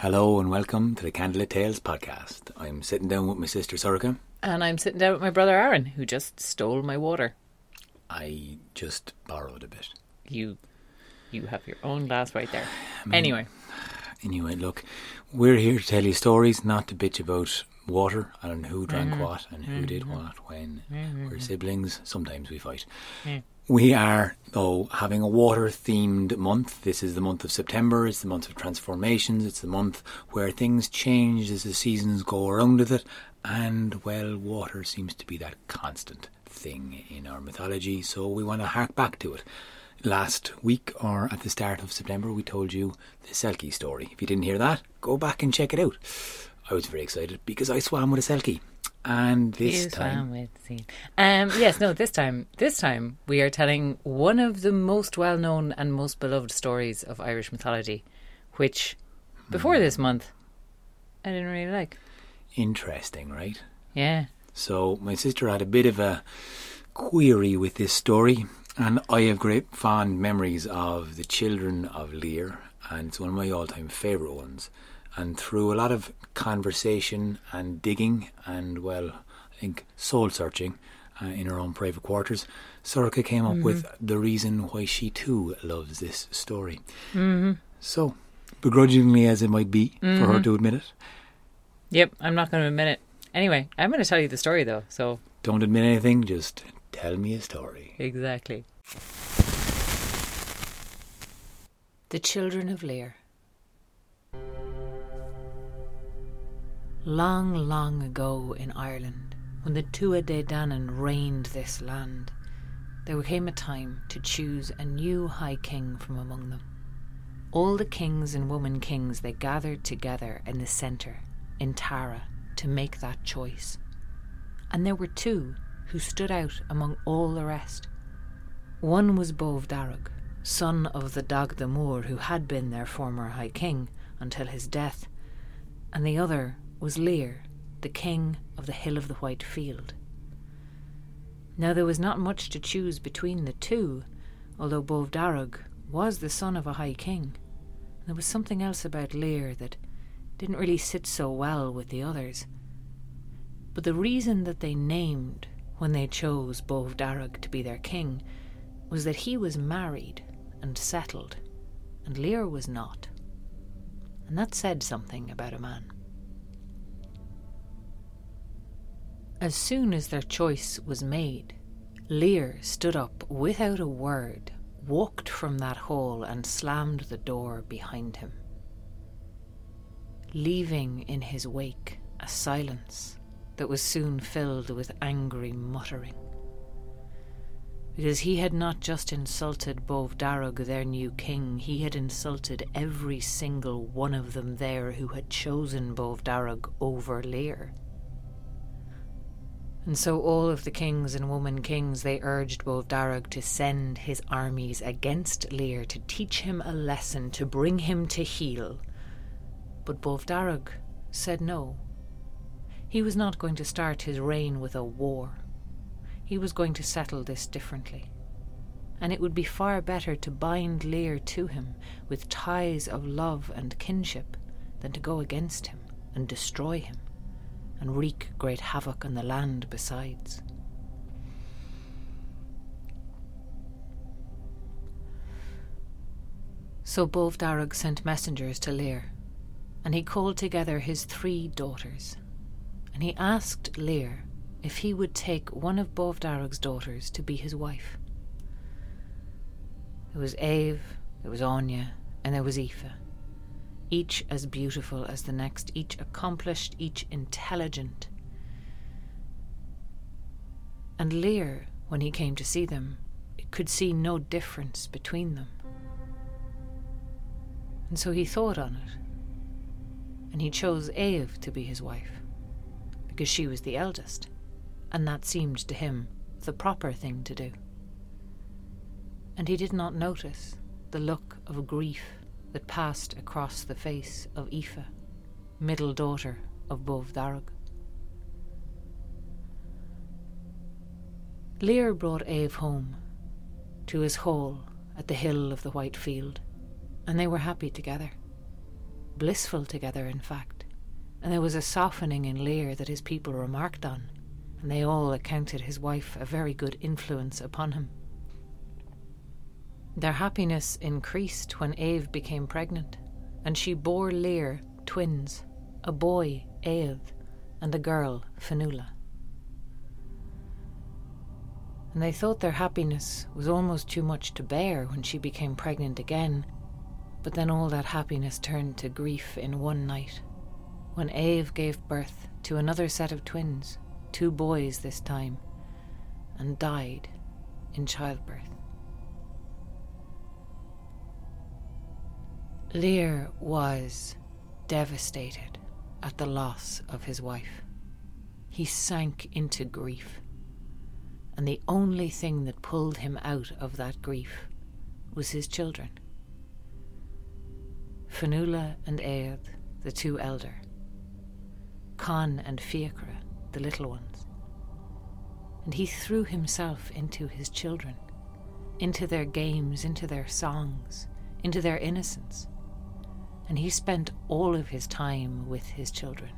Hello and welcome to the Candlelit Tales podcast. I'm sitting down with my sister Sorka. And I'm sitting down with my brother Aaron, who just stole my water. I just borrowed a bit. You you have your own glass right there. Anyway, Anyway, look, we're here to tell you stories, not to bitch about water and who drank mm-hmm. what and who did mm-hmm. what when. Mm-hmm. We're siblings, sometimes we fight. We are, though, having a water themed month. This is the month of September, it's the month of transformations, it's the month where things change as the seasons go around with it, and, well, water seems to be that constant thing in our mythology, so we want to hark back to it. Last week, or at the start of September, we told you the Selkie story. If you didn't hear that, go back and check it out. I was very excited because I swam with a Selkie. And this you time. Um, yes, no, this time, this time we are telling one of the most well-known and most beloved stories of Irish mythology, which before Hmm. this month I didn't really like. interesting, right? Yeah, So my sister had a bit of a query with this story, and I have great fond memories of the Children of Lear, and it's one of my all-time favourite ones. And through a lot of conversation and digging, and well, I think soul searching uh, in her own private quarters, Soroka came up with the reason why she too loves this story. Mm-hmm. So, begrudgingly as it might be for her to admit it, yep. I'm not going to admit it. Anyway, I'm going to tell you the story though. So don't admit anything, just tell me a story. Exactly. The Children of Lear. Long, long ago in Ireland, when the Tuatha De Danann reigned this land, there came a time to choose a new high king from among them. All the kings and woman kings they gathered together in the centre, in Tara, to make that choice. And there were two who stood out among all the rest. One was Bove Darug, son of the Dagda Mór who had been their former high king until his death, and the other was Lear, the king of the Hill of the White Field. Now there was not much to choose between the two, although Bove Darug was the son of a high king. There was something else about Lear that didn't really sit so well with the others. But the reason that they named when they chose Bove Darug to be their king was that he was married and settled, and Lear was not. And that said something about a man. As soon as their choice was made, Lear stood up without a word, walked from that hall, and slammed the door behind him, leaving in his wake a silence that was soon filled with angry muttering. Because he had not just insulted Bove Darug, their new king, he had insulted every single one of them there who had chosen Bove Darug over Lear. And so all of the kings and woman kings they urged Bove Darug to send his armies against Lear to teach him a lesson, to bring him to heel. But Bove Darug said no. He was not going to start his reign with a war. He was going to settle this differently. And it would be far better to bind Lear to him with ties of love and kinship than to go against him and destroy him and wreak great havoc on the land besides. So Bove Darug sent messengers to Lear, and he called together his three daughters, and he asked Lear if he would take one of Bove Darug's daughters to be his wife. There was Ave, there was Anya, and there was Aoife, each as beautiful as the next, each accomplished, each intelligent. And Lear, when he came to see them, could see no difference between them. And so he thought on it, and he chose Eve to be his wife, because she was the eldest, and that seemed to him the proper thing to do. And he did not notice the look of grief that passed across the face of Aoife, middle daughter of Bove Darug. Lear brought Ave home to his hall at the hill of the White Field, and they were happy together. blissful together, in fact, and there was a softening in Lear that his people remarked on, and they all accounted his wife a very good influence upon him. Their happiness increased when Eve became pregnant, and she bore Lear twins, a boy, Eoth, and a girl, Fionnuala. And they thought their happiness was almost too much to bear when she became pregnant again, but then all that happiness turned to grief in one night, when Eve gave birth to another set of twins, two boys this time, and died in childbirth. Lear was devastated at the loss of his wife. He sank into grief, and the only thing that pulled him out of that grief was his children. Fionnuala and Eoth, the two elder, Con and Fiachra, the little ones. And he threw himself into his children, into their games, into their songs, into their innocence and he spent all of his time with his children,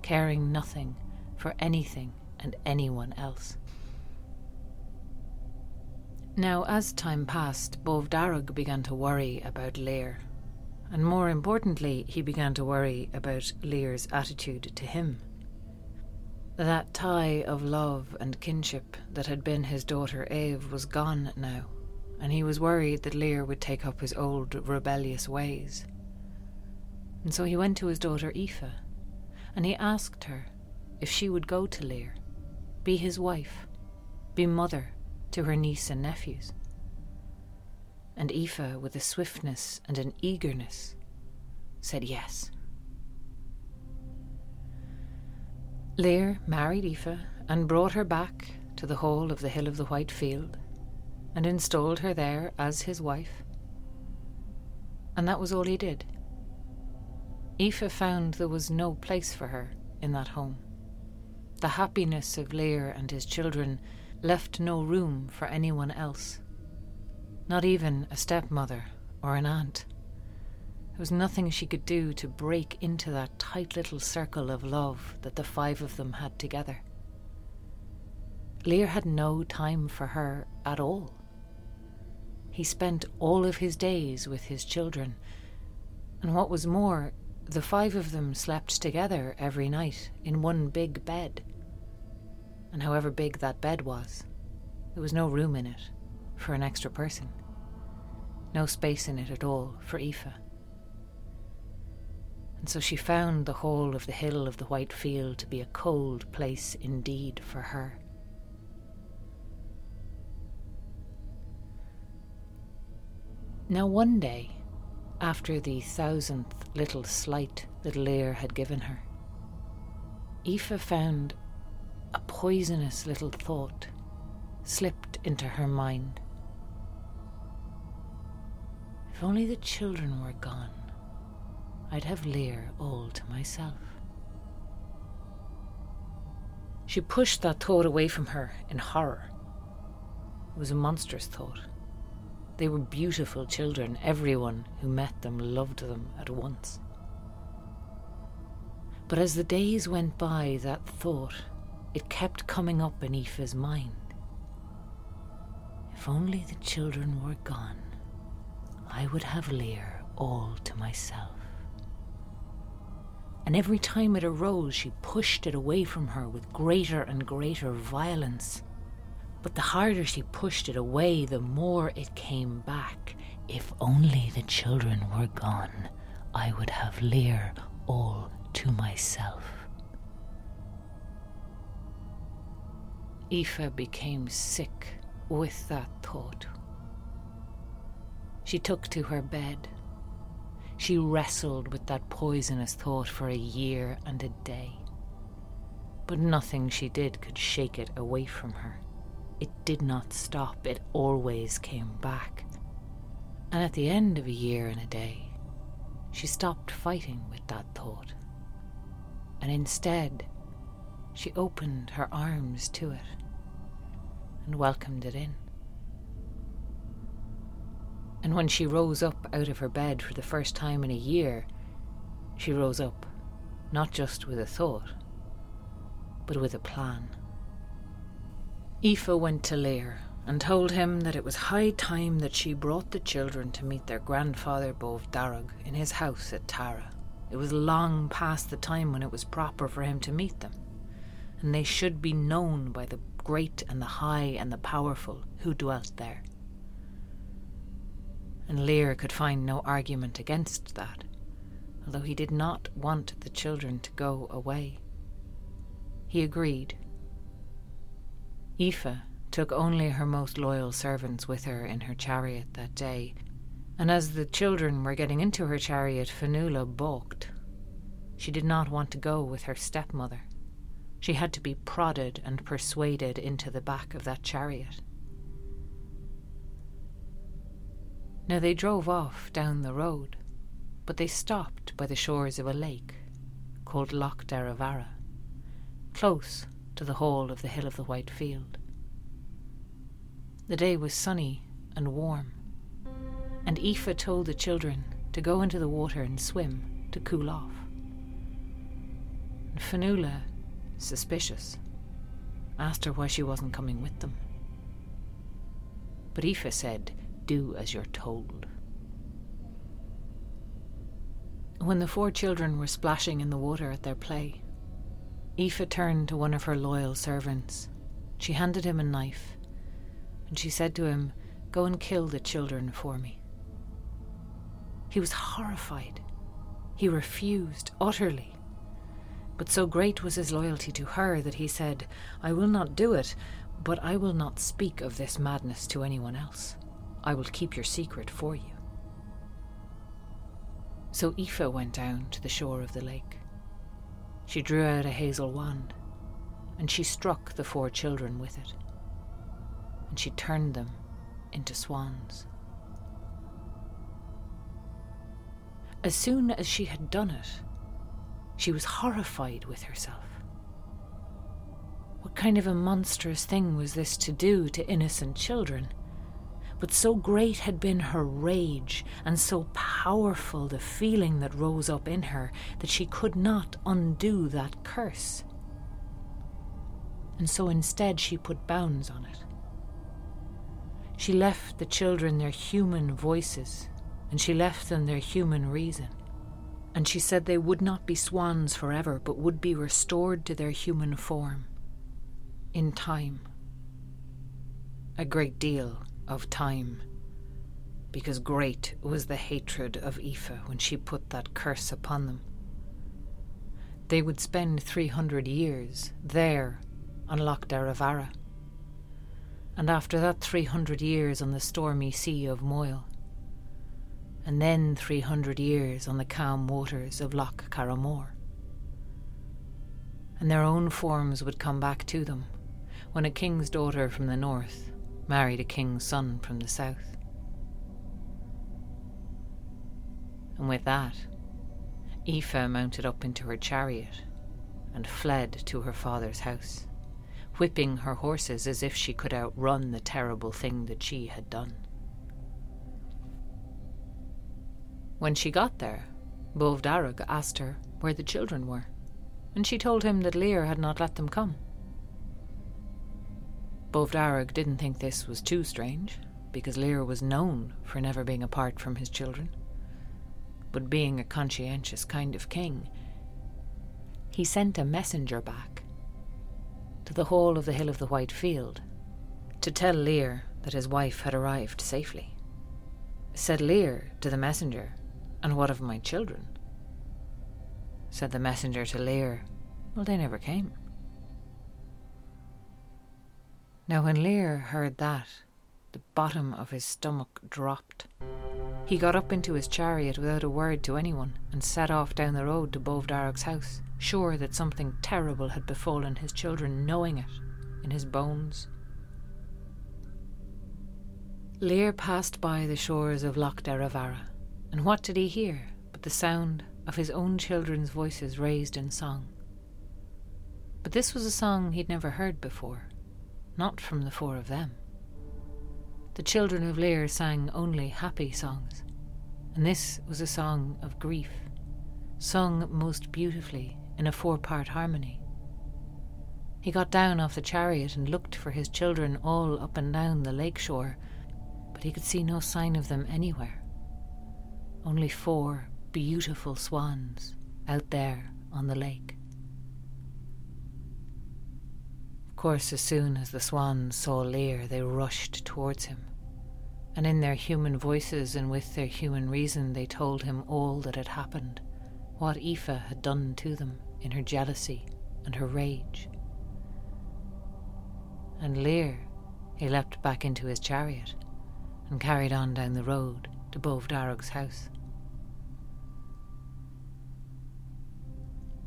caring nothing for anything and anyone else. Now, as time passed, Bove Darug began to worry about Lear, and more importantly, he began to worry about Lear's attitude to him. That tie of love and kinship that had been his daughter Eve was gone now, and he was worried that Lear would take up his old rebellious ways. And so he went to his daughter Aoife, and he asked her if she would go to Lear, be his wife, be mother to her niece and nephews. And Aoife, with a swiftness and an eagerness, said yes. Lear married Aoife and brought her back to the hall of the Hill of the White Field and installed her there as his wife. And that was all he did. Aoife found there was no place for her in that home. The happiness of Lear and his children left no room for anyone else, not even a stepmother or an aunt. There was nothing she could do to break into that tight little circle of love that the five of them had together. Lear had no time for her at all. He spent all of his days with his children, and what was more, the five of them slept together every night in one big bed. And however big that bed was, there was no room in it for an extra person. No space in it at all for Aoife. And so she found the whole of the hill of the white field to be a cold place indeed for her. Now, one day, after the thousandth little slight that Lear had given her. Aoife found a poisonous little thought slipped into her mind. If only the children were gone, I'd have Lear all to myself. She pushed that thought away from her in horror. It was a monstrous thought. They were beautiful children. Everyone who met them loved them at once. But as the days went by, that thought, it kept coming up in Aoife's mind. If only the children were gone, I would have Lear all to myself. And every time it arose, she pushed it away from her with greater and greater violence. But the harder she pushed it away, the more it came back. If only the children were gone, I would have Lear all to myself. Aoife became sick with that thought. She took to her bed. She wrestled with that poisonous thought for a year and a day. But nothing she did could shake it away from her. It did not stop, it always came back. And at the end of a year and a day, she stopped fighting with that thought. And instead, she opened her arms to it and welcomed it in. And when she rose up out of her bed for the first time in a year, she rose up, not just with a thought, but with a plan. Aoife went to Lear and told him that it was high time that she brought the children to meet their grandfather Bove Darug in his house at Tara. It was long past the time when it was proper for him to meet them, and they should be known by the great and the high and the powerful who dwelt there. And Lear could find no argument against that, although he did not want the children to go away. He agreed. Aoife took only her most loyal servants with her in her chariot that day, and as the children were getting into her chariot, Fionnuala balked. She did not want to go with her stepmother. She had to be prodded and persuaded into the back of that chariot. Now they drove off down the road, but they stopped by the shores of a lake called Loch Derravaragh, close to the hall of the Hill of the White Field. The day was sunny and warm, and Aoife told the children to go into the water and swim to cool off. And Fionnuala, suspicious, asked her why she wasn't coming with them. But Aoife said, Do as you're told. When the four children were splashing in the water at their play, Aoife turned to one of her loyal servants. She handed him a knife and she said to him, Go and kill the children for me. He was horrified. He refused utterly. But so great was his loyalty to her that he said, I will not do it, but I will not speak of this madness to anyone else. I will keep your secret for you. So Aoife went down to the shore of the lake. She drew out a hazel wand, and she struck the four children with it and she turned them into swans. As soon as she had done it, she was horrified with herself. What kind of a monstrous thing was this to do to innocent children? But so great had been her rage, and so powerful the feeling that rose up in her, that she could not undo that curse. And so instead she put bounds on it. She left the children their human voices, and she left them their human reason. And she said they would not be swans forever, but would be restored to their human form. In time. A great deal of time. Because great was the hatred of Aoife when she put that curse upon them. They would spend three hundred years there on Loch Derravaragh and after that 300 years on the stormy sea of Moyle, and then 300 years on the calm waters of Loch Carrowmore. And their own forms would come back to them when a king's daughter from the north married a king's son from the south. And with that, Aoife mounted up into her chariot and fled to her father's house whipping her horses as if she could outrun the terrible thing that she had done. When she got there, Bove Darug asked her where the children were, and she told him that Lear had not let them come. Bove Darug didn't think this was too strange, because Lear was known for never being apart from his children. But being a conscientious kind of king, he sent a messenger back to the hall of the Hill of the White Field to tell Lear that his wife had arrived safely. Said Lear to the messenger, And what of my children? Said the messenger to Lear, Well, they never came. Now, when Lear heard that, the bottom of his stomach dropped. He got up into his chariot without a word to anyone and set off down the road to Bove house sure that something terrible had befallen his children, knowing it in his bones. Lear passed by the shores of Loch Derravaragh, and what did he hear but the sound of his own children's voices raised in song? But this was a song he'd never heard before, not from the four of them. The children of Lear sang only happy songs, and this was a song of grief sung most beautifully in a four part harmony. He got down off the chariot and looked for his children all up and down the lake shore, but he could see no sign of them anywhere. Only four beautiful swans out there on the lake. Of course, as soon as the swans saw Lear, they rushed towards him, and in their human voices and with their human reason, they told him all that had happened, what Aoife had done to them in her jealousy and her rage and Lear, he leapt back into his chariot and carried on down the road to Bove Darug's house.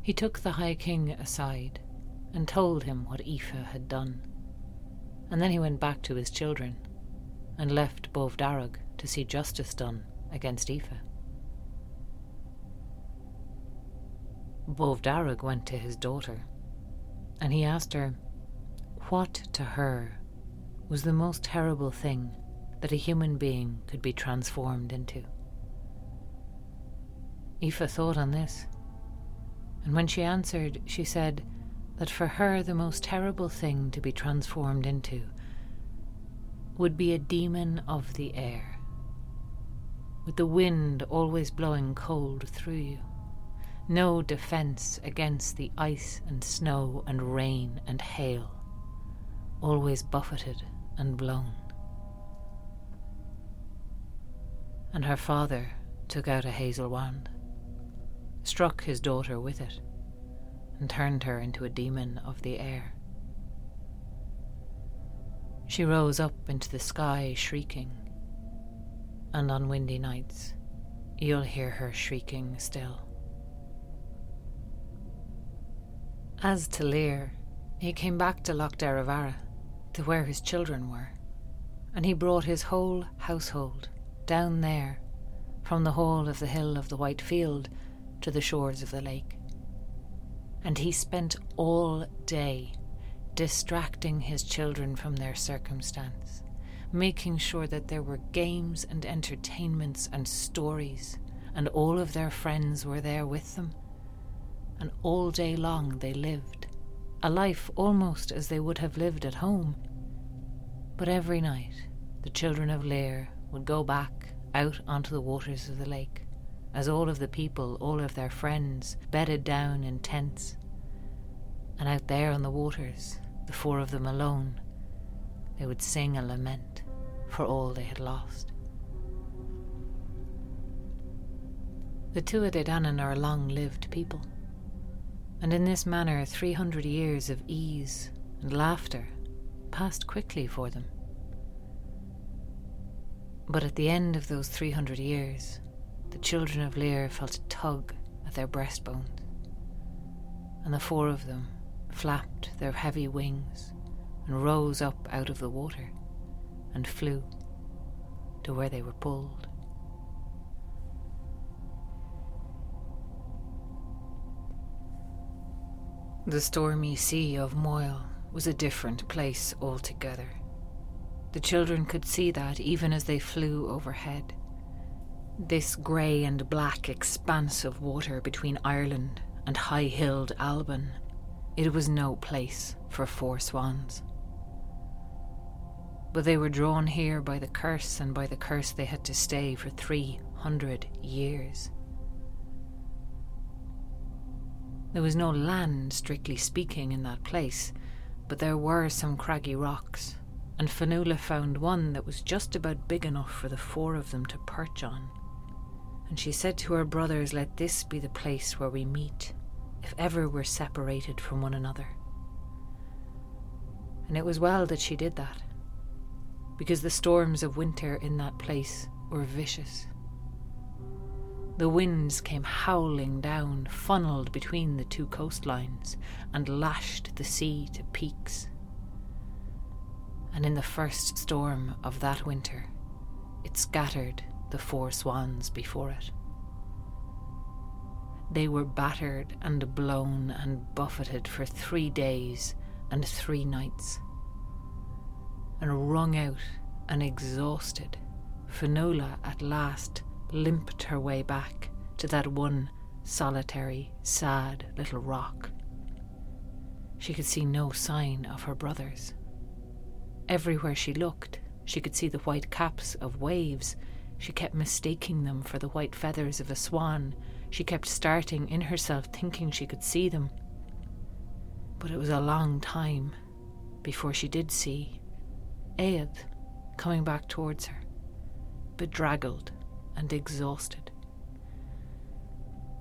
He took the High King aside and told him what Aoife had done, and then he went back to his children and left Bove Darug to see justice done against Aoife. Bove Darug went to his daughter, and he asked her what to her was the most terrible thing that a human being could be transformed into? Aoife thought on this, and when she answered, she said that for her the most terrible thing to be transformed into would be a demon of the air, with the wind always blowing cold through you, no defence against the ice and snow and rain and hail always buffeted and blown. And her father took out a hazel wand, struck his daughter with it, and turned her into a demon of the air. She rose up into the sky shrieking, and on windy nights you'll hear her shrieking still. As to Lear, he came back to Loch Derravaragh to where his children were, and he brought his whole household down there from the hall of the hill of the white field to the shores of the lake. And he spent all day distracting his children from their circumstance, making sure that there were games and entertainments and stories, and all of their friends were there with them. And all day long they lived, a life almost as they would have lived at home, but every night, the children of Lear would go back out onto the waters of the lake, as all of the people, all of their friends, bedded down in tents. And out there on the waters, the four of them alone, they would sing a lament for all they had lost. The Tuatha are long lived people, and in this manner, 300 years of ease and laughter passed quickly for them. But at the end of those 300 years, the children of Lear felt a tug at their breastbones, and the four of them flapped their heavy wings and rose up out of the water and flew to where they were pulled. The stormy sea of Moyle was a different place altogether. The children could see that even as they flew overhead. This grey and black expanse of water between Ireland and high hilled Alban, it was no place for four swans. But they were drawn here by the curse, and by the curse they had to stay for three hundred years. There was no land, strictly speaking, in that place, but there were some craggy rocks, and Fionnuala found one that was just about big enough for the four of them to perch on. And she said to her brothers, Let this be the place where we meet, if ever we're separated from one another. And it was well that she did that, because the storms of winter in that place were vicious. The winds came howling down, funneled between the two coastlines, and lashed the sea to peaks. And in the first storm of that winter, it scattered the four swans before it. They were battered and blown and buffeted for three days and three nights. And wrung out and exhausted, Fionnuala at last limped her way back to that one solitary, sad little rock. She could see no sign of her brothers. Everywhere she looked, she could see the white caps of waves. She kept mistaking them for the white feathers of a swan. She kept starting in herself, thinking she could see them. But it was a long time before she did see Aed coming back towards her, bedraggled and exhausted.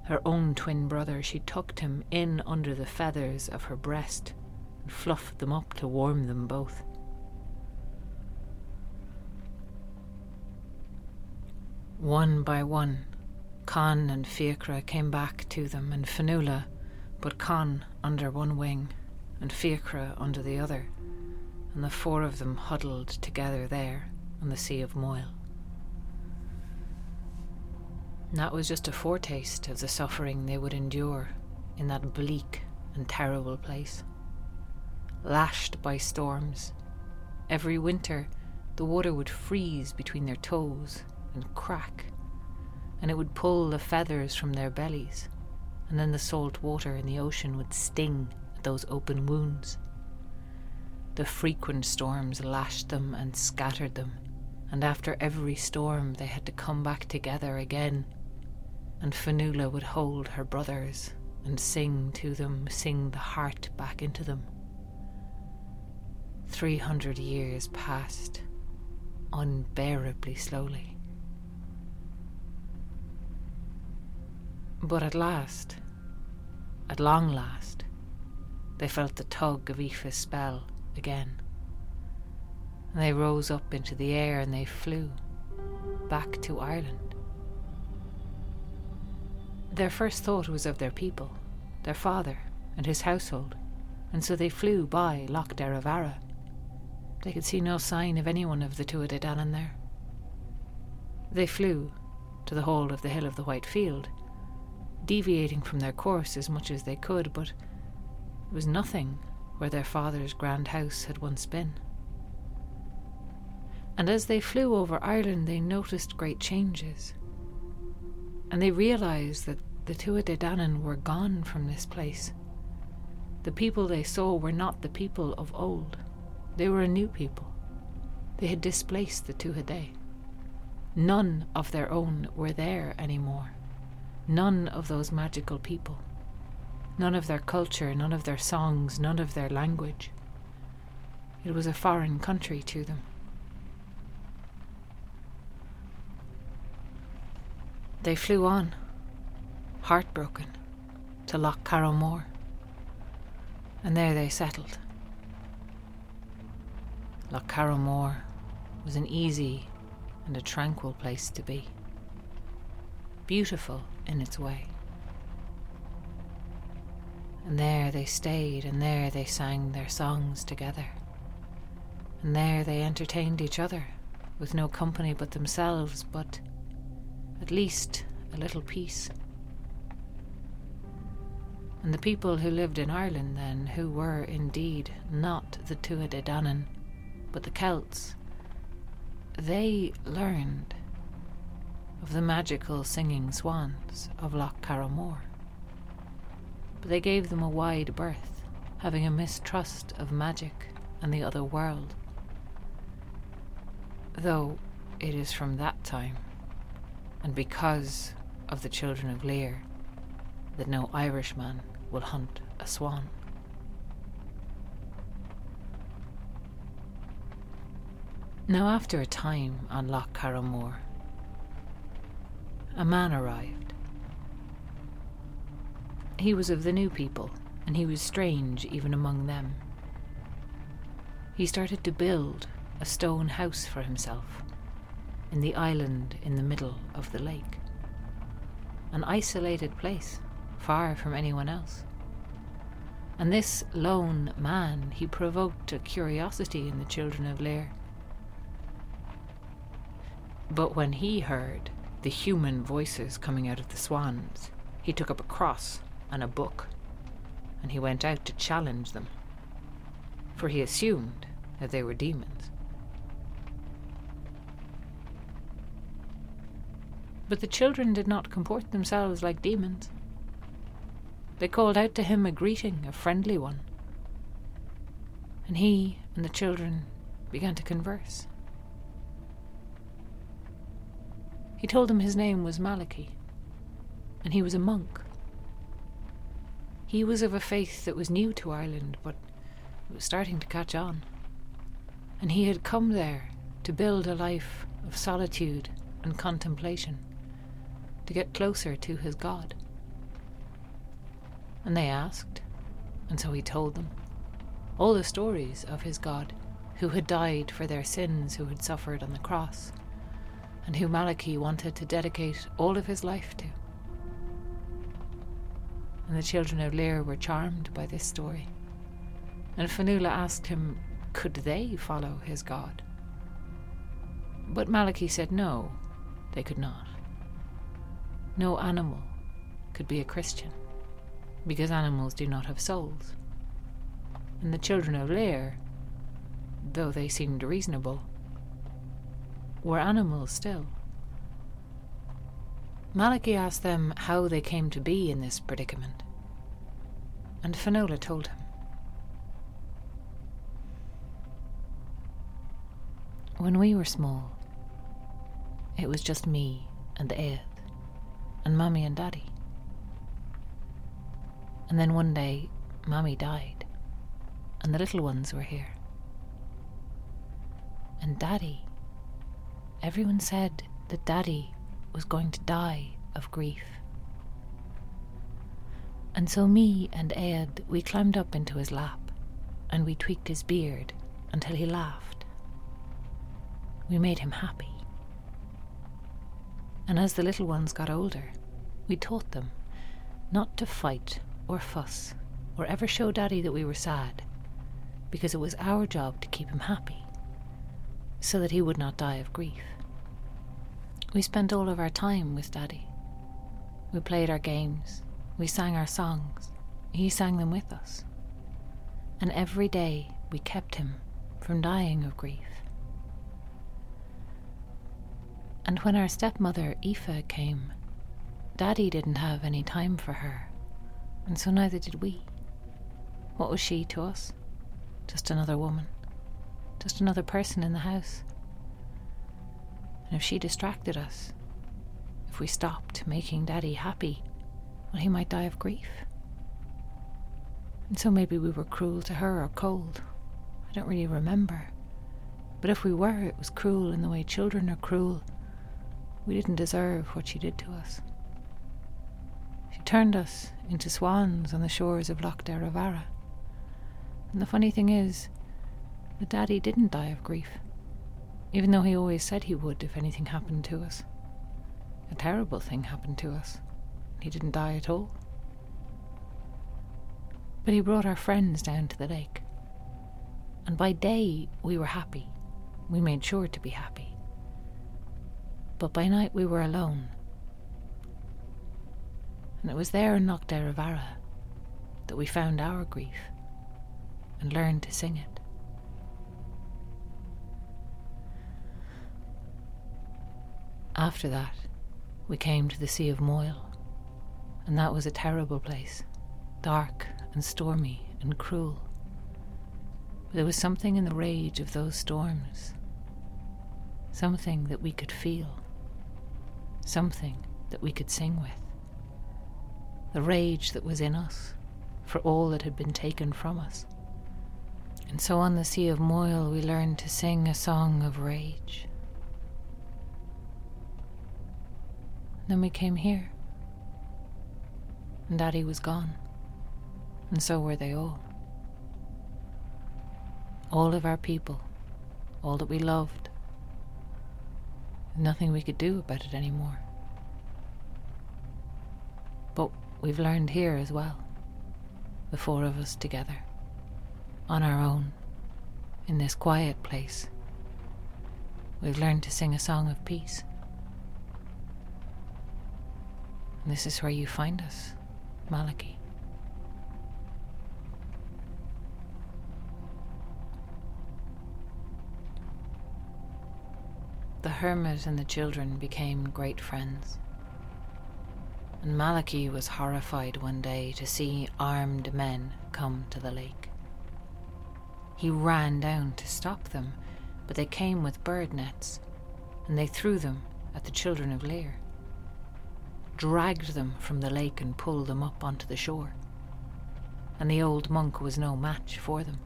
Her own twin brother, she tucked him in under the feathers of her breast and fluffed them up to warm them both. One by one, Con and Fiachra came back to them, and Fionnuala, but Con under one wing, and Fiachra under the other, and the four of them huddled together there on the Sea of Moyle. That was just a foretaste of the suffering they would endure in that bleak and terrible place. Lashed by storms, every winter the water would freeze between their toes and crack, and it would pull the feathers from their bellies, and then the salt water in the ocean would sting at those open wounds. The frequent storms lashed them and scattered them, and after every storm they had to come back together again. And Fionnuala would hold her brothers and sing to them, sing the heart back into them. Three hundred years passed, unbearably slowly. But at last, at long last, they felt the tug of Aoife's spell again. And they rose up into the air and they flew back to Ireland. Their first thought was of their people, their father and his household, and so they flew by Loch Derravaragh. They could see no sign of anyone of the Tuatha Danann there. They flew to the hold of the Hill of the White Field, deviating from their course as much as they could, but it was nothing where their father's grand house had once been. And as they flew over Ireland, they noticed great changes. And they realized that the Tuatha Dé Danann were gone from this place. The people they saw were not the people of old. They were a new people. They had displaced the Tuatha Dé. None of their own were there anymore. None of those magical people. None of their culture, none of their songs, none of their language. It was a foreign country to them. They flew on, heartbroken, to Loch Carrowmore, and there they settled. Loch Carrowmore was an easy and a tranquil place to be, beautiful in its way. And there they stayed, and there they sang their songs together. And there they entertained each other, with no company but themselves, but at least a little peace. And the people who lived in Ireland then, who were indeed not the Tuatha Dé Danann, but the Celts, they learned of the magical singing swans of Loch Carrowmore but they gave them a wide berth, having a mistrust of magic and the other world. Though it is from that time, and because of the children of Lear, that no Irishman will hunt a swan. Now, after a time on Loch Carrowmore, a man arrived he was of the new people, and he was strange even among them. He started to build a stone house for himself in the island in the middle of the lake. An isolated place, far from anyone else. And this lone man, he provoked a curiosity in the children of Lear. But when he heard the human voices coming out of the swans, he took up a cross and a book, and he went out to challenge them, for he assumed that they were demons. But the children did not comport themselves like demons. They called out to him a greeting, a friendly one. And he and the children began to converse. He told them his name was Malachy, and he was a monk. He was of a faith that was new to Ireland, but it was starting to catch on. And he had come there to build a life of solitude and contemplation, to get closer to his God. And they asked, and so he told them, all the stories of his God, who had died for their sins, who had suffered on the cross, and who Malachy wanted to dedicate all of his life to. And the children of Lir were charmed by this story. And Fionnuala asked him, could they follow his God? But Malachy said no, they could not. No animal could be a Christian, because animals do not have souls. And the children of Lir, though they seemed reasonable, were animals still. Malachi asked them how they came to be in this predicament, and Fionnuala told him. When we were small, it was just me and the earth, and Mummy and Daddy. And then one day, Mummy died, and the little ones were here. And Daddy, everyone said that Daddy was going to die of grief. And so me and Ed, we climbed up into his lap, and we tweaked his beard until he laughed. We made him happy. And as the little ones got older, we taught them not to fight or fuss or ever show Daddy that we were sad, because it was our job to keep him happy, so that he would not die of grief. We spent all of our time with Daddy. We played our games, we sang our songs, he sang them with us. And every day we kept him from dying of grief. And when our stepmother, Aoife, came, Daddy didn't have any time for her, and so neither did we. What was she to us? Just another woman. Just another person in the house. And if she distracted us, if we stopped making Daddy happy, well, he might die of grief. And so maybe we were cruel to her or cold. I don't really remember. But if we were, it was cruel in the way children are cruel we didn't deserve what she did to us. She turned us into swans on the shores of Loch Derravaragh. And the funny thing is, the daddy didn't die of grief, even though he always said he would if anything happened to us. A terrible thing happened to us. And he didn't die at all. But he brought our friends down to the lake. And by day, we were happy. We made sure to be happy but by night we were alone. And it was there in Loch Derravaragh that we found our grief and learned to sing it. After that, we came to the Sea of Moyle, and that was a terrible place, dark and stormy and cruel. But there was something in the rage of those storms, something that we could feel something that we could sing with. The rage that was in us for all that had been taken from us. And so on the Sea of Moyle we learned to sing a song of rage. Then we came here. And Daddy was gone. And so were they all. All of our people, all that we loved, nothing we could do about it anymore. But we've learned here as well, the four of us together, on our own, in this quiet place. We've learned to sing a song of peace. And this is where you find us, Malachy. The hermit and the children became great friends. and Malachi was horrified one day to see armed men come to the lake. He ran down to stop them, but they came with bird nets, and they threw them at the children of Lear, dragged them from the lake and pulled them up onto the shore. And the old monk was no match for them.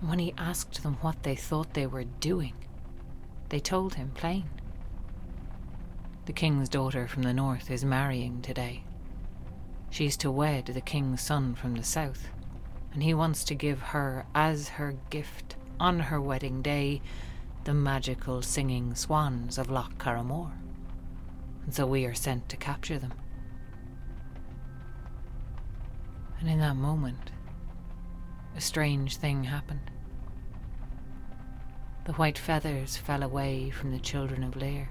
When he asked them what they thought they were doing, they told him plain. The king's daughter from the north is marrying today. She's to wed the king's son from the south, and he wants to give her as her gift on her wedding day the magical singing swans of Loch Carrowmore. And so we are sent to capture them. And in that moment, a strange thing happened. The white feathers fell away from the children of Lear,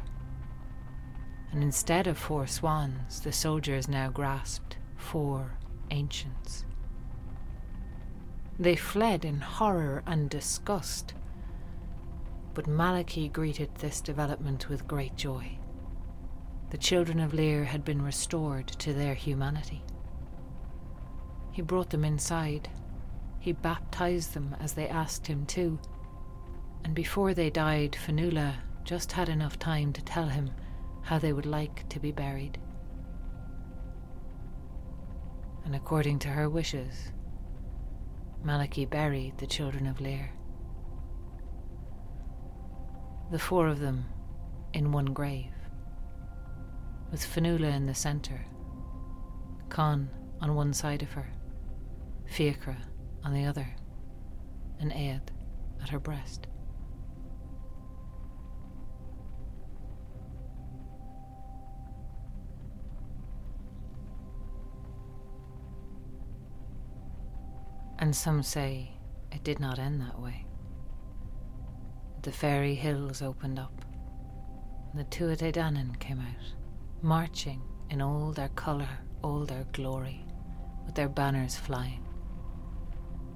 and instead of four swans, the soldiers now grasped four ancients. They fled in horror and disgust, but Malachi greeted this development with great joy. The children of Lear had been restored to their humanity. He brought them inside. He baptized them as they asked him to. And before they died, Fionnuala just had enough time to tell him how they would like to be buried. And according to her wishes, Malachi buried the children of Lear. The four of them in one grave, with Fionnuala in the centre, Con on one side of her, Fiachra on the other, and Aed at her breast. And some say it did not end that way. The fairy hills opened up, and the Tuatha Danann came out, marching in all their colour, all their glory, with their banners flying.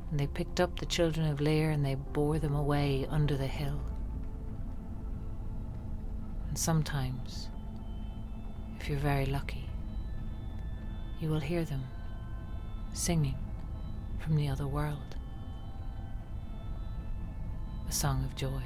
And they picked up the children of Lear and they bore them away under the hill. And sometimes, if you're very lucky, you will hear them singing from the other world. A song of joy.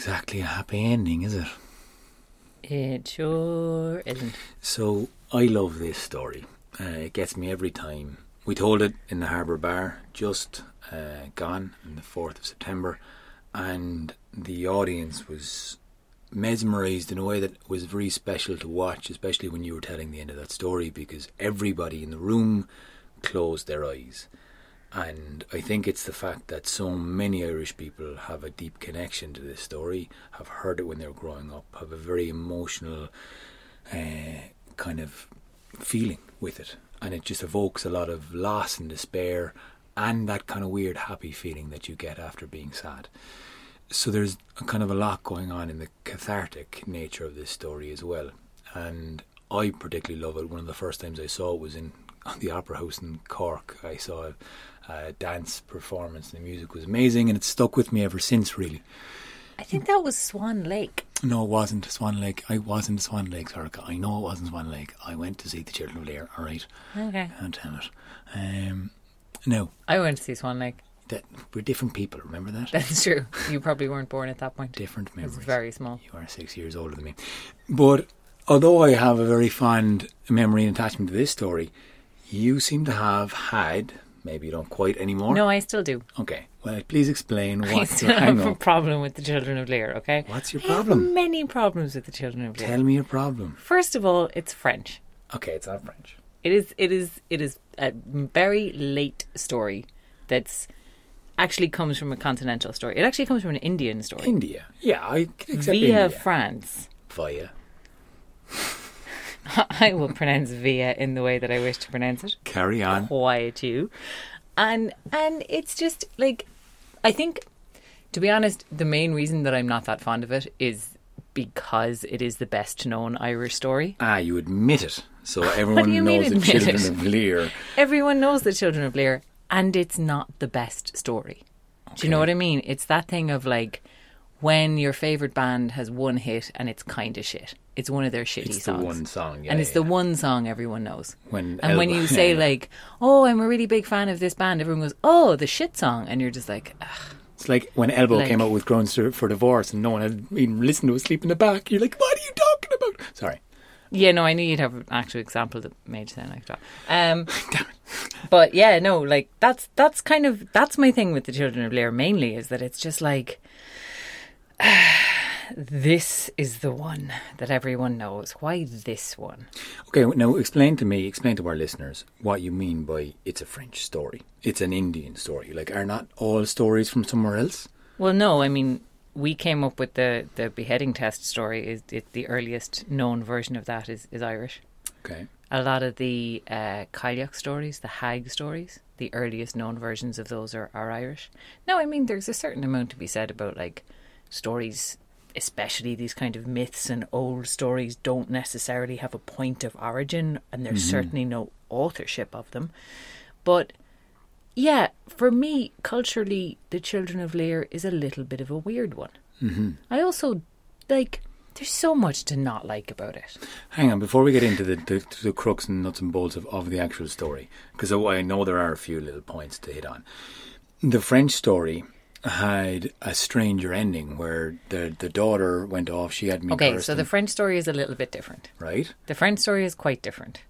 Exactly a happy ending, is it? It sure isn't. So I love this story. Uh, it gets me every time. We told it in the Harbour Bar, just uh, gone on the 4th of September, and the audience was mesmerised in a way that was very special to watch, especially when you were telling the end of that story, because everybody in the room closed their eyes. And I think it's the fact that so many Irish people have a deep connection to this story, have heard it when they were growing up, have a very emotional uh, kind of feeling with it. And it just evokes a lot of loss and despair and that kind of weird happy feeling that you get after being sad. So there's a kind of a lot going on in the cathartic nature of this story as well. And I particularly love it. One of the first times I saw it was in the Opera House in Cork. I saw a, a dance performance, the music was amazing, and it's stuck with me ever since. Really, I think that was Swan Lake. no, it wasn't Swan Lake. I wasn't Swan Lake, Sorka. I know it wasn't Swan Lake. I went to see the Children of Lear. All right, Okay. can't tell it. Um, no, I went to see Swan Lake. that we're different people. Remember that? That's true. You probably weren't born at that point. different It memories. very small. You are six years older than me. But although I have a very fond memory and attachment to this story, you seem to have had, maybe you don't quite anymore. No, I still do. Okay. Well, please explain I what's still your have a problem with the Children of Lear, okay? What's your I have problem? many problems with the Children of Lear. Tell me your problem. First of all, it's French. Okay, it's not French. It is it is it is a very late story that's actually comes from a continental story. It actually comes from an Indian story. India. Yeah, I can accept Via India. France. Via. I will pronounce via in the way that I wish to pronounce it. Carry on. Quiet you. And and it's just like I think to be honest, the main reason that I'm not that fond of it is because it is the best known Irish story. Ah, you admit it. So everyone do you mean knows the children it? of Lear. Everyone knows the Children of Lear, and it's not the best story. Do you know what I mean? It's that thing of like when your favorite band has one hit and it's kind of shit. It's one of their shitty It's the songs. one song, yeah, and it's yeah, the yeah. one song everyone knows. When and when you say like, "Oh, I'm a really big fan of this band," everyone goes, "Oh, the shit song," and you're just like, Ugh. It's like when Elbow Like- came out with Grounds for Divorce and no one had even listened to Asleep in the Back. You're like, what are you talking about? Sorry. Yeah, no, I knew you'd have an actual example that made it sound like that. Um, but yeah, no, like that's that's kind of that's my thing with the Children of Lear. Mainly is that it's just like this is the one that everyone knows. Why this one? Okay, now explain to me, explain to our listeners what you mean by it's a French story. It's an Indian story. Like, are not all stories from somewhere else? Well, no, I mean we came up with the the beheading test story. Is it the earliest known version of that is is Irish. Okay. A lot of the uh, stories, the hag stories, the earliest known versions of those are, are Irish. No, I mean, there's a certain amount to be said about like stories, especially these kind of myths and old stories, don't necessarily have a point of origin, and there's certainly no authorship of them. But yeah, for me, culturally, The Children of Lear is a little bit of a weird one. Mm-hmm. I also like. There's so much to not like about it. Hang on, before we get into the, the, the crux and nuts and bolts of, of the actual story, because I know there are a few little points to hit on. The French story had a stranger ending where the the daughter went off. She had me Okay, so the French story is a little bit different. right. The French story is quite different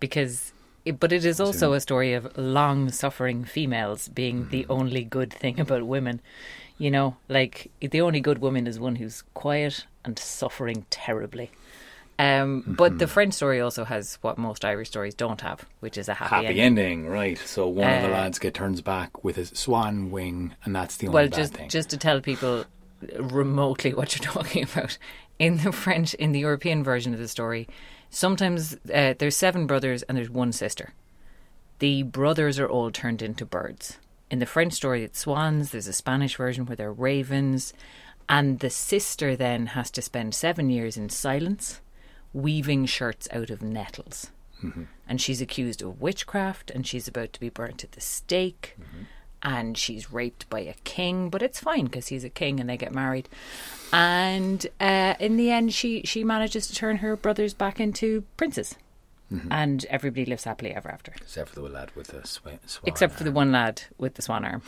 because, it, but it is also a story of long suffering females being the mm-hmm. only good thing about women. You know, like the only good woman is one who's quiet and suffering terribly. Um, But the French story also has what most Irish stories don't have, which is a happy, Happy ending. ending, right? So one of the Uh, lads get turns back with his swan wing, and that's the only thing. Well, just thing. just to tell people remotely what you're talking about, in the French, in the European version of the story, sometimes uh, there's seven brothers and there's one sister. The brothers are all turned into birds. In the French story, it's swans. There's a Spanish version where they're ravens, and the sister then has to spend seven years in silence, weaving shirts out of nettles. And she's accused of witchcraft, and she's about to be burnt at the stake and she's raped by a king, but it's fine because he's a king and they get married. And uh, in the end, she she manages to turn her brothers back into princes, and everybody lives happily ever after, Except for the lad with the swa- swan. except for the one lad with the swan arm.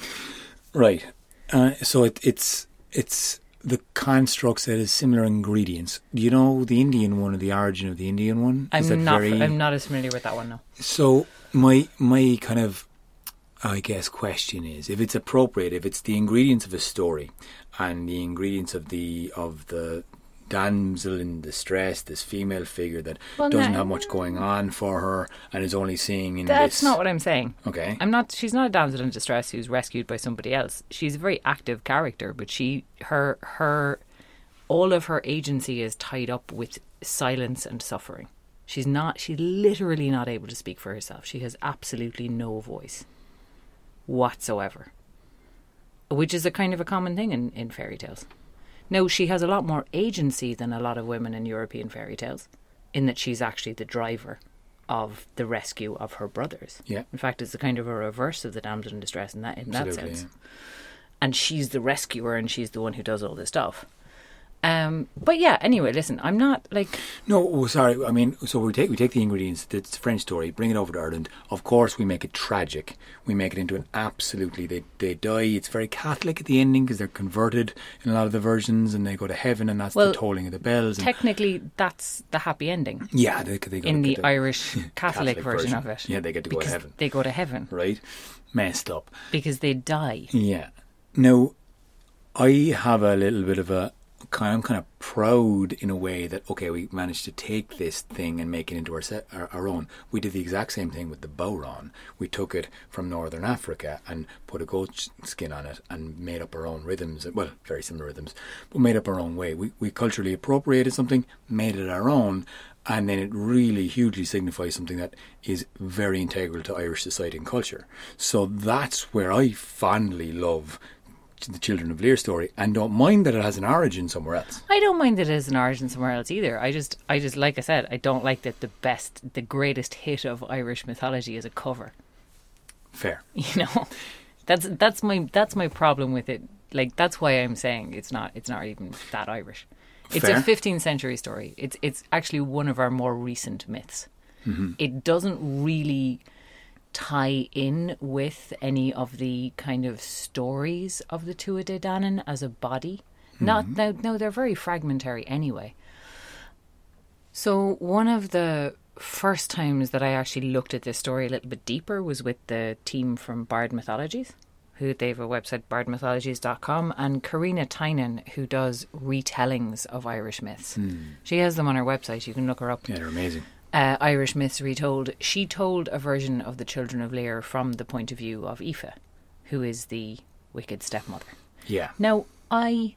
Right. Uh, so it, it's it's the construct that is similar ingredients. Do you know the Indian one or the origin of the Indian one? Is that I'm not very- I'm not as familiar with that one No. So my my kind of I guess question is if it's appropriate, if it's the ingredients of a story and the ingredients of the of the damsel in distress, this female figure that Well, doesn't no. have much going on for her and is only seeing in That's this not what I'm saying. Okay. I'm not. She's not a damsel in distress who's rescued by somebody else. She's a very active character, but she, her, her, all of her agency is tied up with silence and suffering. She's not. She's literally not able to speak for herself. She has absolutely no voice whatsoever, which is a kind of a common thing in in fairy tales. No, she has a lot more agency than a lot of women in European fairy tales, in that she's actually the driver of the rescue of her brothers. Yeah. In fact, it's a kind of a reverse of the damsel in distress in that in that sense. yeah. And she's the rescuer, and she's the one who does all this stuff. Um, but yeah, anyway, listen, I'm not like No, oh, sorry. I mean, so we take we take the ingredients. It's a French story. Bring it over to Ireland. Of course, we make it tragic. We make it into an absolutely. They they die. It's very Catholic at the ending because they're converted in a lot of the versions, and they go to heaven, and that's Well, the tolling of the bells. And, technically that's the happy ending yeah, they, they go in to the Irish Catholic, version, of it. Yeah, they get to go to heaven. They go to heaven Right, messed up. because they die. Yeah. Now, I have a little bit of a kind. I'm kind of proud in a way that okay, we managed to take this thing and make it into our, set, our our own. We did the exact same thing with the bodhrán. We took it from Northern Africa and put a goat skin on it and made up our own rhythms. Well, very similar rhythms, but made up our own way. We we culturally appropriated something, made it our own. And then it really hugely signifies something that is very integral to Irish society and culture. So that's where I fondly love the Children of Lear story and don't mind that it has an origin somewhere else. I don't mind that it has an origin somewhere else either. I just, I just, like I said, I don't like that the best, the greatest hit of Irish mythology is a cover. Fair. You know, that's that's my that's my problem with it. Like that's why I'm saying it's not it's not even that Irish. It's Fair. a 15th century story. It's it's actually one of our more recent myths. Mm-hmm. It doesn't really tie in with any of the kind of stories of the Tuatha Dé Danann as a body. Not mm-hmm. no, no, they're very fragmentary anyway. So one of the first times that I actually looked at this story a little bit deeper was with the team from Bard Mythologies, who they have a website bardmythologies.com, and Karina Tynan, who does retellings of Irish myths. Hmm. She has them on her website. You can look her up Yeah, they're amazing. Uh, Irish myths retold, she told a version of the Children of Lear from the point of view of Aoife, who is the wicked stepmother. Yeah. Now, I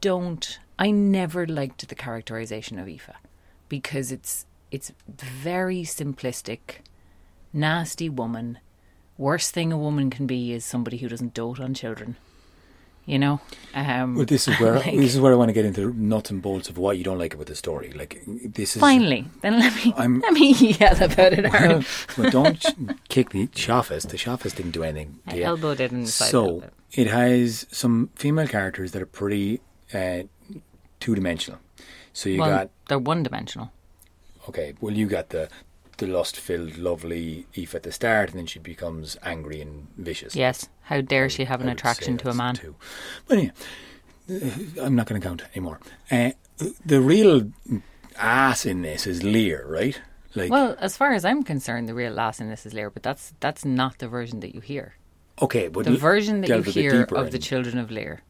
don't, I never liked the characterization of Aoife because it's it's very simplistic, nasty woman. Worst thing a woman can be is somebody who doesn't dote on children. You know, um, Well, this is where like- this is where I want to get into the nuts and bolts of why you don't like it with the story. Like this is finally, then let me I'm- let me yell about it. Well, but don't kick the Shafas. The Shafas didn't do anything. to I you. elbowed it in the side a So it has some female characters that are pretty uh, two dimensional. So you well, got they're one dimensional. okay. Well, you got the the lust filled, lovely Eve at the start, and then she becomes angry and vicious. Yes. How dare she have an attraction to a man? Two. But yeah, uh, I'm not going to count anymore. Uh, the real ass in this is Lear, right? Like, Well, as far as I'm concerned, the real ass in this is Lear, but that's that's not the version that you hear. okay, but The version that you delve a bit hear of the children of Lear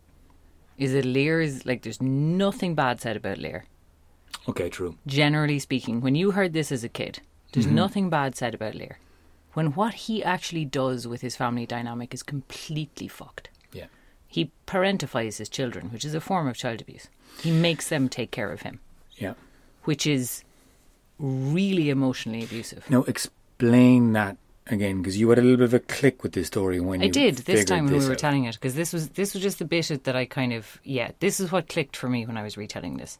is that Lear is like there's nothing bad said about Lear. Okay, true. Generally speaking, when you heard this as a kid, there's Mm-hmm. nothing bad said about Lear. When what he actually does with his family dynamic is completely fucked. Yeah. He parentifies his children, which is a form of child abuse. He makes them take care of him, Yeah. which is really emotionally abusive. Now explain that again, because you had a little bit of a click with this story when I you did this time when this we were out. telling it because this was this was just the bit that I kind of yeah this is what clicked for me when I was retelling this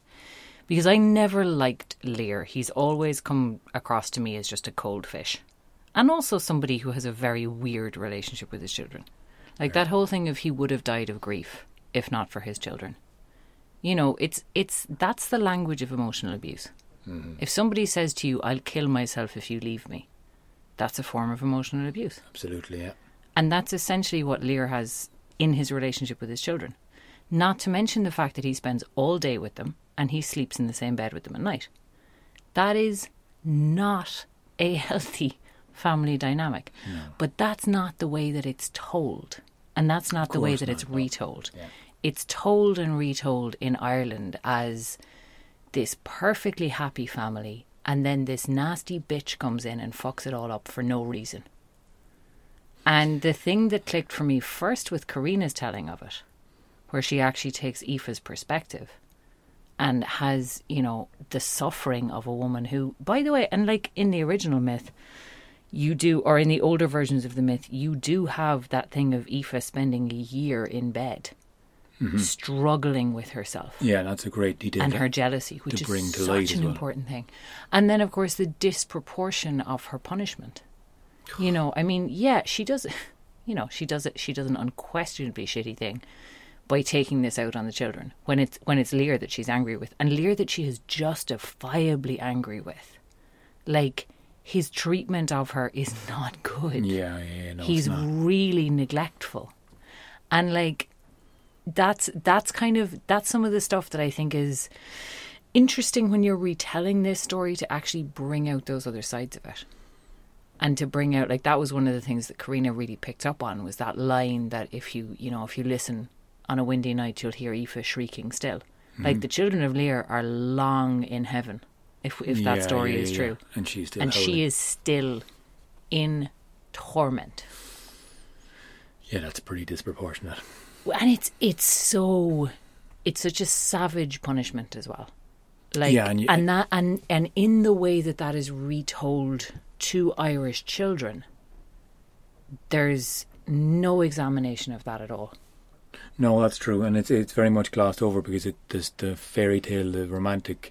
because I never liked Lear. He's always come across to me as just a cold fish, and also somebody who has a very weird relationship with his children. Like that whole thing of he would have died of grief if not for his children. You know, it's it's that's the language of emotional abuse. Mm-hmm. If somebody says to you, "I'll kill myself if you leave me," that's a form of emotional abuse. Absolutely, yeah. And that's essentially what Lear has in his relationship with his children. Not to mention the fact that he spends all day with them and he sleeps in the same bed with them at night. That is not a healthy family dynamic. But that's not the way that it's told. And that's not the way that it's not, no. retold. Yeah. It's told and retold in Ireland as this perfectly happy family, and then this nasty bitch comes in and fucks it all up for no reason. And the thing that clicked for me first with Karina's telling of it, where she actually takes Aoife's perspective and has, you know, the suffering of a woman who, by the way, and like in the original myth, you do, or in the older versions of the myth, you do have that thing of Aoife spending a year in bed, mm-hmm. struggling with herself Yeah, that's a great detail. and her jealousy, which is such an well. important thing. And then, of course, the disproportion of her punishment. You know, I mean, yeah, she does. You know, she does it. She does an unquestionably shitty thing by taking this out on the children when it's when it's Lear that she's angry with, and Lear that she is justifiably angry with. Like his treatment of her is not good. Yeah, yeah, yeah, no, he's really neglectful. And like that's that's kind of that's some of the stuff that i think is interesting when you're retelling this story to actually bring out those other sides of it. And to bring out like that was one of the things that karina really picked up on was that line that if you you know if you listen on a windy night you'll hear aoife shrieking still Mm-hmm. like the children of lear are long in heaven if if that Yeah, story yeah, is yeah. true And she's still and she is still in torment Yeah, that's pretty disproportionate. and it's it's so it's such a savage punishment as well like Yeah, and and, that and and in the way that that is retold to irish children there's no examination of that at all No, that's true, and it's it's very much glossed over because it this, the fairy tale, the romantic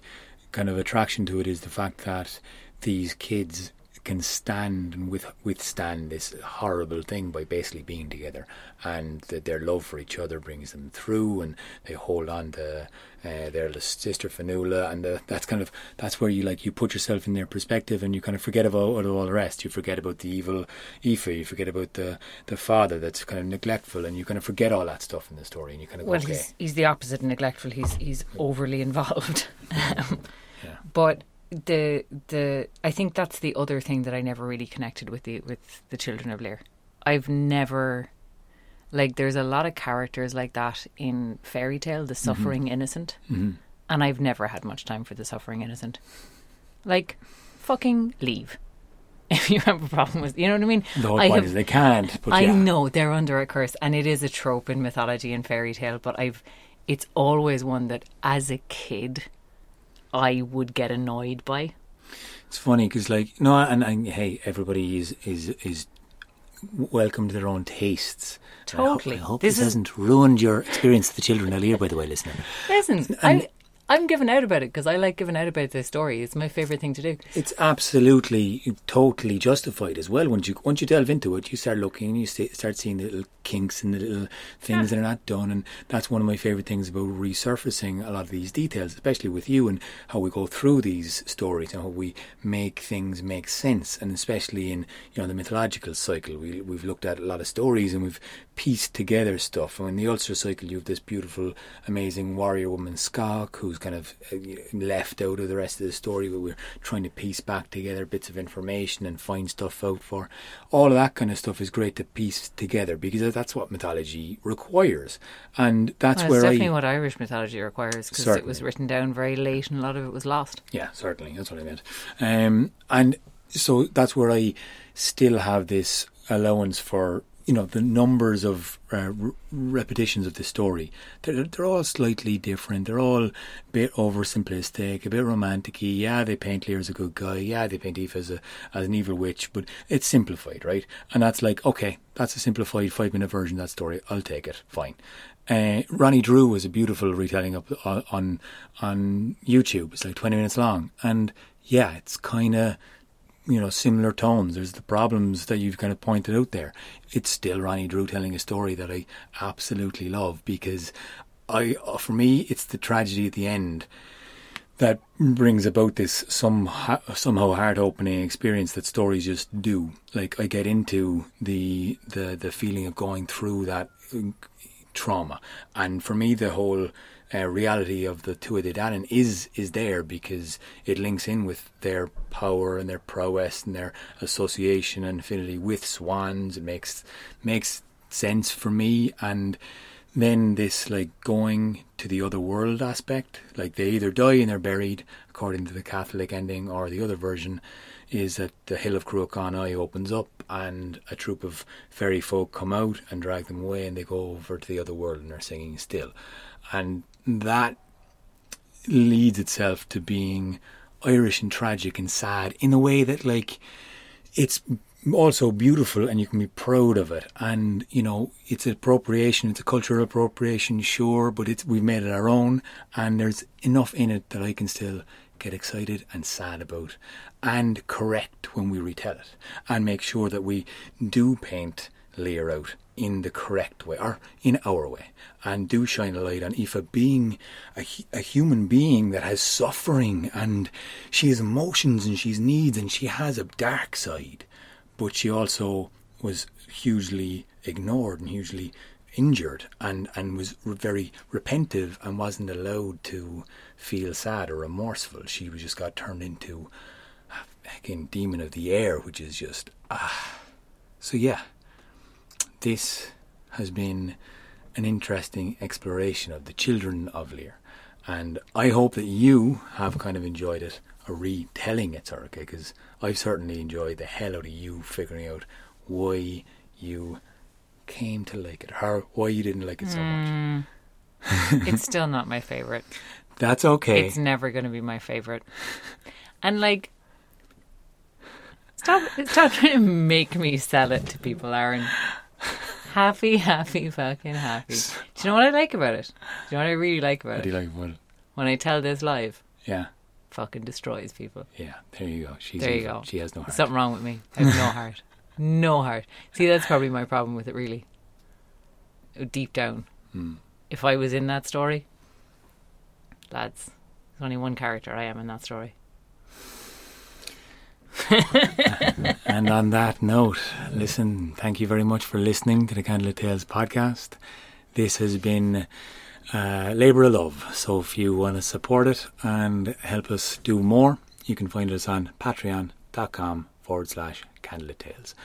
kind of attraction to it is the fact that these kids can stand and with, withstand this horrible thing by basically being together, and that their love for each other brings them through, and they hold on to uh, their sister Fionnuala, and the, that's kind of that's where you like you put yourself in their perspective, and you kind of forget about all the rest. You forget about the evil Aoife, you forget about the the father that's kind of neglectful, and you kind of forget all that stuff in the story, and you kind of well, okay. he's, he's the opposite of neglectful. He's he's overly involved. Yeah. But the the I think that's the other thing that I never really connected with the with the children of Lear. I've never like there's a lot of characters like that in fairy tale, the suffering innocent, Mhm. and I've never had much time for the suffering innocent. Like, fucking leave. If you have a problem with, you know what I mean? The whole I have- they can't. But I yeah. know they're under a curse, and it is a trope in mythology and fairy tale. But I've, it's always one that as a kid, I would get annoyed by. It's funny because, like, no, and, and hey, everybody is is is welcome to their own tastes. And I hope- Totally. I hope, This this, is- hasn't ruined your experience of the children of Lear, by the way, listener. Listen, And- I, I'm giving out about it because I like giving out about this story. It's my favorite thing to do. It's absolutely, totally justified as well. Once you once you delve into it, you start looking and you sta- start seeing the little kinks and the little things that are not done. And that's one of my favorite things about resurfacing a lot of these details, especially with you and how we go through these stories and how we make things make sense. And especially in you know the mythological cycle, we we've looked at a lot of stories and we've pieced together stuff. And in the Ulster cycle, you have this beautiful, amazing warrior woman Scáthach, who's kind of uh, left out of the rest of the story, but we're trying to piece back together bits of information and find stuff out for. All of that kind of stuff is great to piece together because that's what mythology requires, and that's Well, where it's I definitely what Irish mythology requires because it was written down very late and a lot of it was lost. Yeah, certainly. That's what I meant. Um, and so that's where I still have this allowance for, you know, the numbers of uh, repetitions of the story. They're, they're all slightly different. They're all a bit oversimplistic, a bit romantic Yeah, they paint Lear as a good guy. Yeah, they paint Eve as, a, as an evil witch, but it's simplified, right? And that's like, okay, that's a simplified five minute version of that story. I'll take it. Fine. Uh, Ronnie Drew was a beautiful retelling up on on, on YouTube. It's like twenty minutes long, and yeah, it's kind of you know similar tones. There's the problems that you've kind of pointed out there. It's still Ronnie Drew telling a story that I absolutely love because I, for me, it's the tragedy at the end that brings about this some somehow heart opening experience that stories just do. Like I get into the the the feeling of going through that uh, trauma, and for me, the whole. Uh, reality of the Tuatha Dé Danann is is there because it links in with their power and their prowess and their association and affinity with swans. It makes makes sense for me, and then this like going to the other world aspect like they either die and they're buried according to the catholic ending or the other version is that the hill of Cruachan opens up and a troop of fairy folk come out and drag them away and they go over to the other world and they're singing still. And that leads itself to being irish and tragic and sad in a way that like it's also beautiful and you can be proud of it. And you know it's appropriation it's a cultural appropriation sure but it's we've made it our own and there's enough in it that I can still get excited and sad about and correct when we retell it and make sure that we do paint Lear out in the correct way or in our way and do shine a light on Aoife being a, a human being that has suffering and she has emotions and she's needs and she has a dark side but she also was hugely ignored and hugely injured and, and was very repentive and wasn't allowed to feel sad or remorseful. She was just got turned into a fucking demon of the air, which is just ah. So yeah, this has been an interesting exploration of the children of Lear, and I hope that you have kind of enjoyed it, a retelling it, Sorka, because I've certainly enjoyed the hell out of you figuring out why you came to like it, or why you didn't like it so much. it's still not my favorite. That's okay. It's never going to be my favorite. And like, stop, stop trying to make me sell it to people, Aaron. happy, happy, fucking happy. Do you know what I like about it? Do you know what I really like about What do it? you like about it? When I tell this live, Yeah, fucking destroys people. yeah. There you go. She's There you evil. go. She has no There's heart. something wrong with me. I have no heart. No heart. See, that's probably my problem with it, really. Deep down. Hmm. If I was in that story, lads, there's only one character I am in that story. And on that note, listen, thank you very much for listening to the Candlelit Tales podcast. This has been uh, Labour of Love. So if you want to support it and help us do more, you can find us on patreon.com forward slash Candlelit Tales.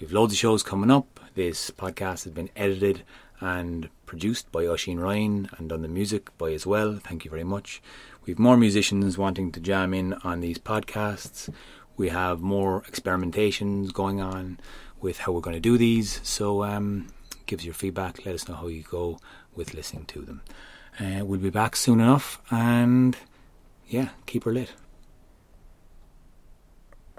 We've loads of shows coming up. This podcast has been edited and produced by Oisin Ryan and done the music by as well. Thank you very much. We've more musicians wanting to jam in on these podcasts. We have more experimentations going on with how we're going to do these. So um, give us your feedback. Let us know how you go with listening to them. Uh, we'll be back soon enough. And yeah, keep her lit.